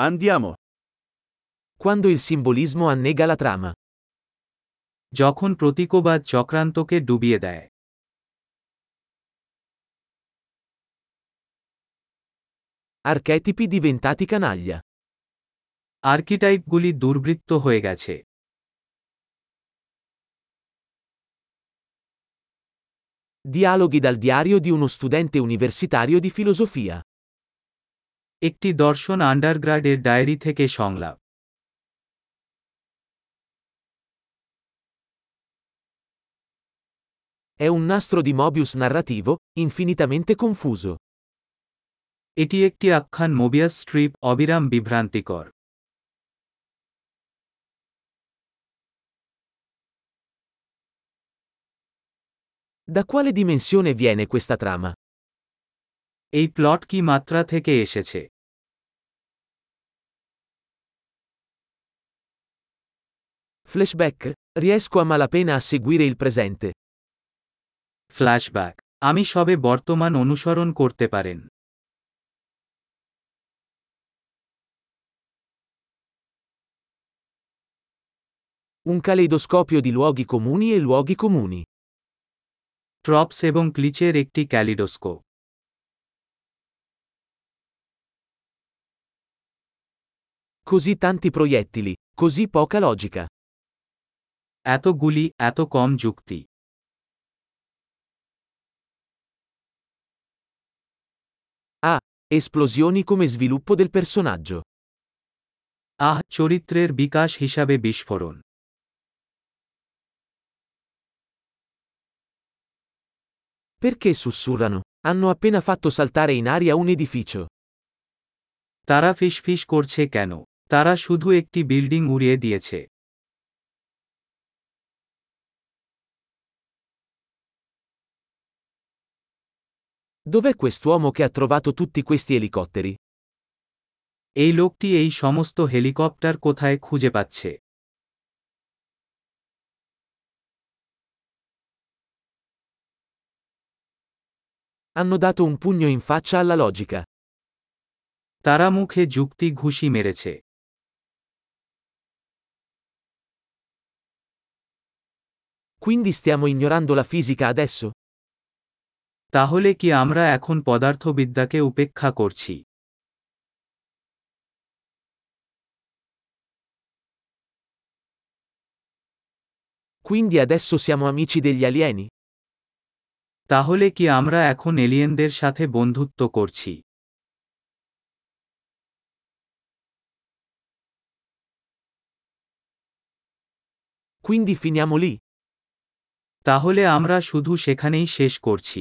Andiamo. Quando il simbolismo annega la trama. যখন প্রতীকবাদ চক্রান্তকে ডুবিয়ে দেয় Archetipi diventati canaglia. আর্কিটাইপগুলি দুর্বৃত্ত হয়ে গেছে Dialoghi dal diario di uno studente universitario di filosofia. একটি দর্শন আন্ডারগ্রাডের ডায়েরি থেকে সংলাপ È un nastro di Mobius narrativo, infinitamente confuso. এটি একটি আখ্যান মোবিয়াস স্ট্রিপ অবিরাম বিভ্রান্তিকর Da quale dimensione viene questa trama? এই প্লট কি মাত্রা থেকে এসেছে Flashback? Riesco a malapena a seguire il presente. Flashback আমি সবে বর্তমান অনুসরণ করতে পারেন Un caleidoscopio di luoghi comuni e luoghi comuni. ট্রপস এবং ক্লিচের একটি kaleidoscope Così tanti proiettili, così poca logica. এত গুলি এত কম যুক্তি Esplosioni come sviluppo del personaggio. আহ চরিত্রের বিকাশ হিসাবে বিস্ফোরণ Perché sussurrano? Hanno appena fatto saltare in aria un edificio. তারা ফিসফিস করছে কেন তারা শুধু একটি বিল্ডিং উড়িয়ে দিয়েছে Dov'è quest'uomo che ha trovato tutti questi elicotteri? এই লোকটি এই সমস্ত হেলিকপ্টার কোথায় খুঁজে পাচ্ছে Hanno dato un pugno in faccia alla logica. তারা মুখে যুক্তি ঘুষি মেরেছে Quindi stiamo ignorando la fisica adesso? তাহলে কি আমরা এখন পদার্থবিদ্যাকে উপেক্ষা করছি Quindi adesso siamo amici degli alieni? তাহলে কি আমরা এখন এলিয়েনদের সাথে বন্ধুত্ব করছি Quindi finiamo lì? তাহলে আমরা শুধু সেখানেই শেষ করছি।